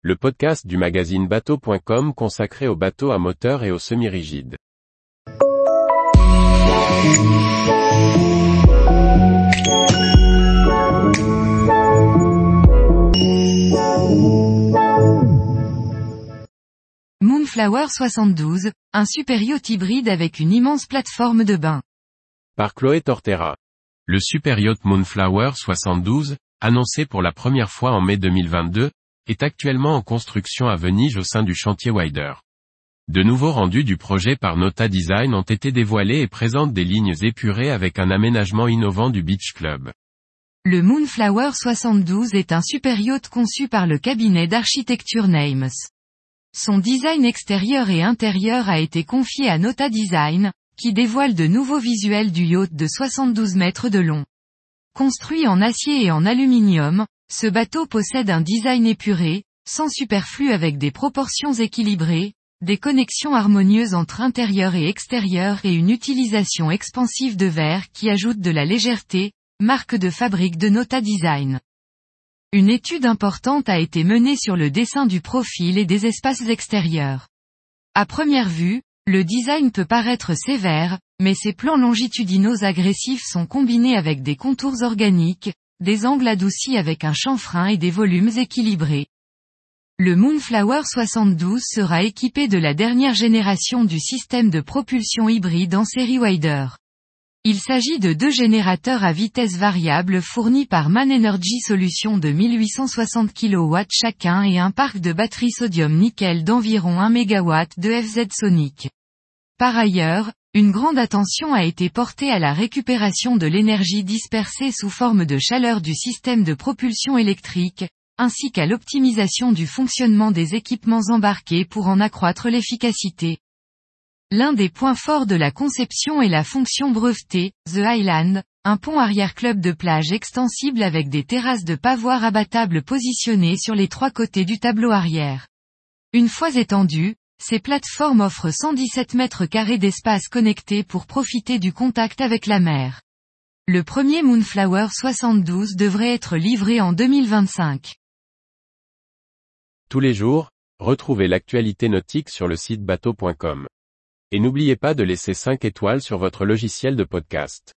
le podcast du magazine bateau.com consacré aux bateaux à moteur et aux semi-rigides. Moonflower 72, un super yacht hybride avec une immense plateforme de bain. Par Chloé Tortera. Le super yacht Moonflower 72, annoncé pour la première fois en mai 2022, est actuellement en construction à Venise au sein du chantier Wider. De nouveaux rendus du projet par Nota Design ont été dévoilés et présentent des lignes épurées avec un aménagement innovant du Beach Club. Le Moonflower 72 est un super yacht conçu par le cabinet d'architecture Names. Son design extérieur et intérieur a été confié à Nota Design, qui dévoile de nouveaux visuels du yacht de 72 mètres de long. Construit en acier et en aluminium, ce bateau possède un design épuré, sans superflu avec des proportions équilibrées, des connexions harmonieuses entre intérieur et extérieur et une utilisation expansive de verre qui ajoute de la légèreté, marque de fabrique de Nota Design. Une étude importante a été menée sur le dessin du profil et des espaces extérieurs. À première vue, le design peut paraître sévère, mais ces plans longitudinaux agressifs sont combinés avec des contours organiques, des angles adoucis avec un chanfrein et des volumes équilibrés. Le Moonflower 72 sera équipé de la dernière génération du système de propulsion hybride en série Wider. Il s'agit de deux générateurs à vitesse variable fournis par Man Energy Solutions de 1860 kW chacun et un parc de batteries sodium-nickel d'environ 1 MW de FZ Sonic. Par ailleurs, une grande attention a été portée à la récupération de l'énergie dispersée sous forme de chaleur du système de propulsion électrique, ainsi qu'à l'optimisation du fonctionnement des équipements embarqués pour en accroître l'efficacité. L'un des points forts de la conception est la fonction brevetée, The Island, un pont arrière club de plage extensible avec des terrasses de pavoirs abattables positionnées sur les trois côtés du tableau arrière. Une fois étendues, ces plateformes offrent 117 mètres carrés d'espace connecté pour profiter du contact avec la mer. Le premier Moonflower 72 devrait être livré en 2025. Tous les jours, retrouvez l'actualité nautique sur le site bateau.com. Et n'oubliez pas de laisser 5 étoiles sur votre logiciel de podcast.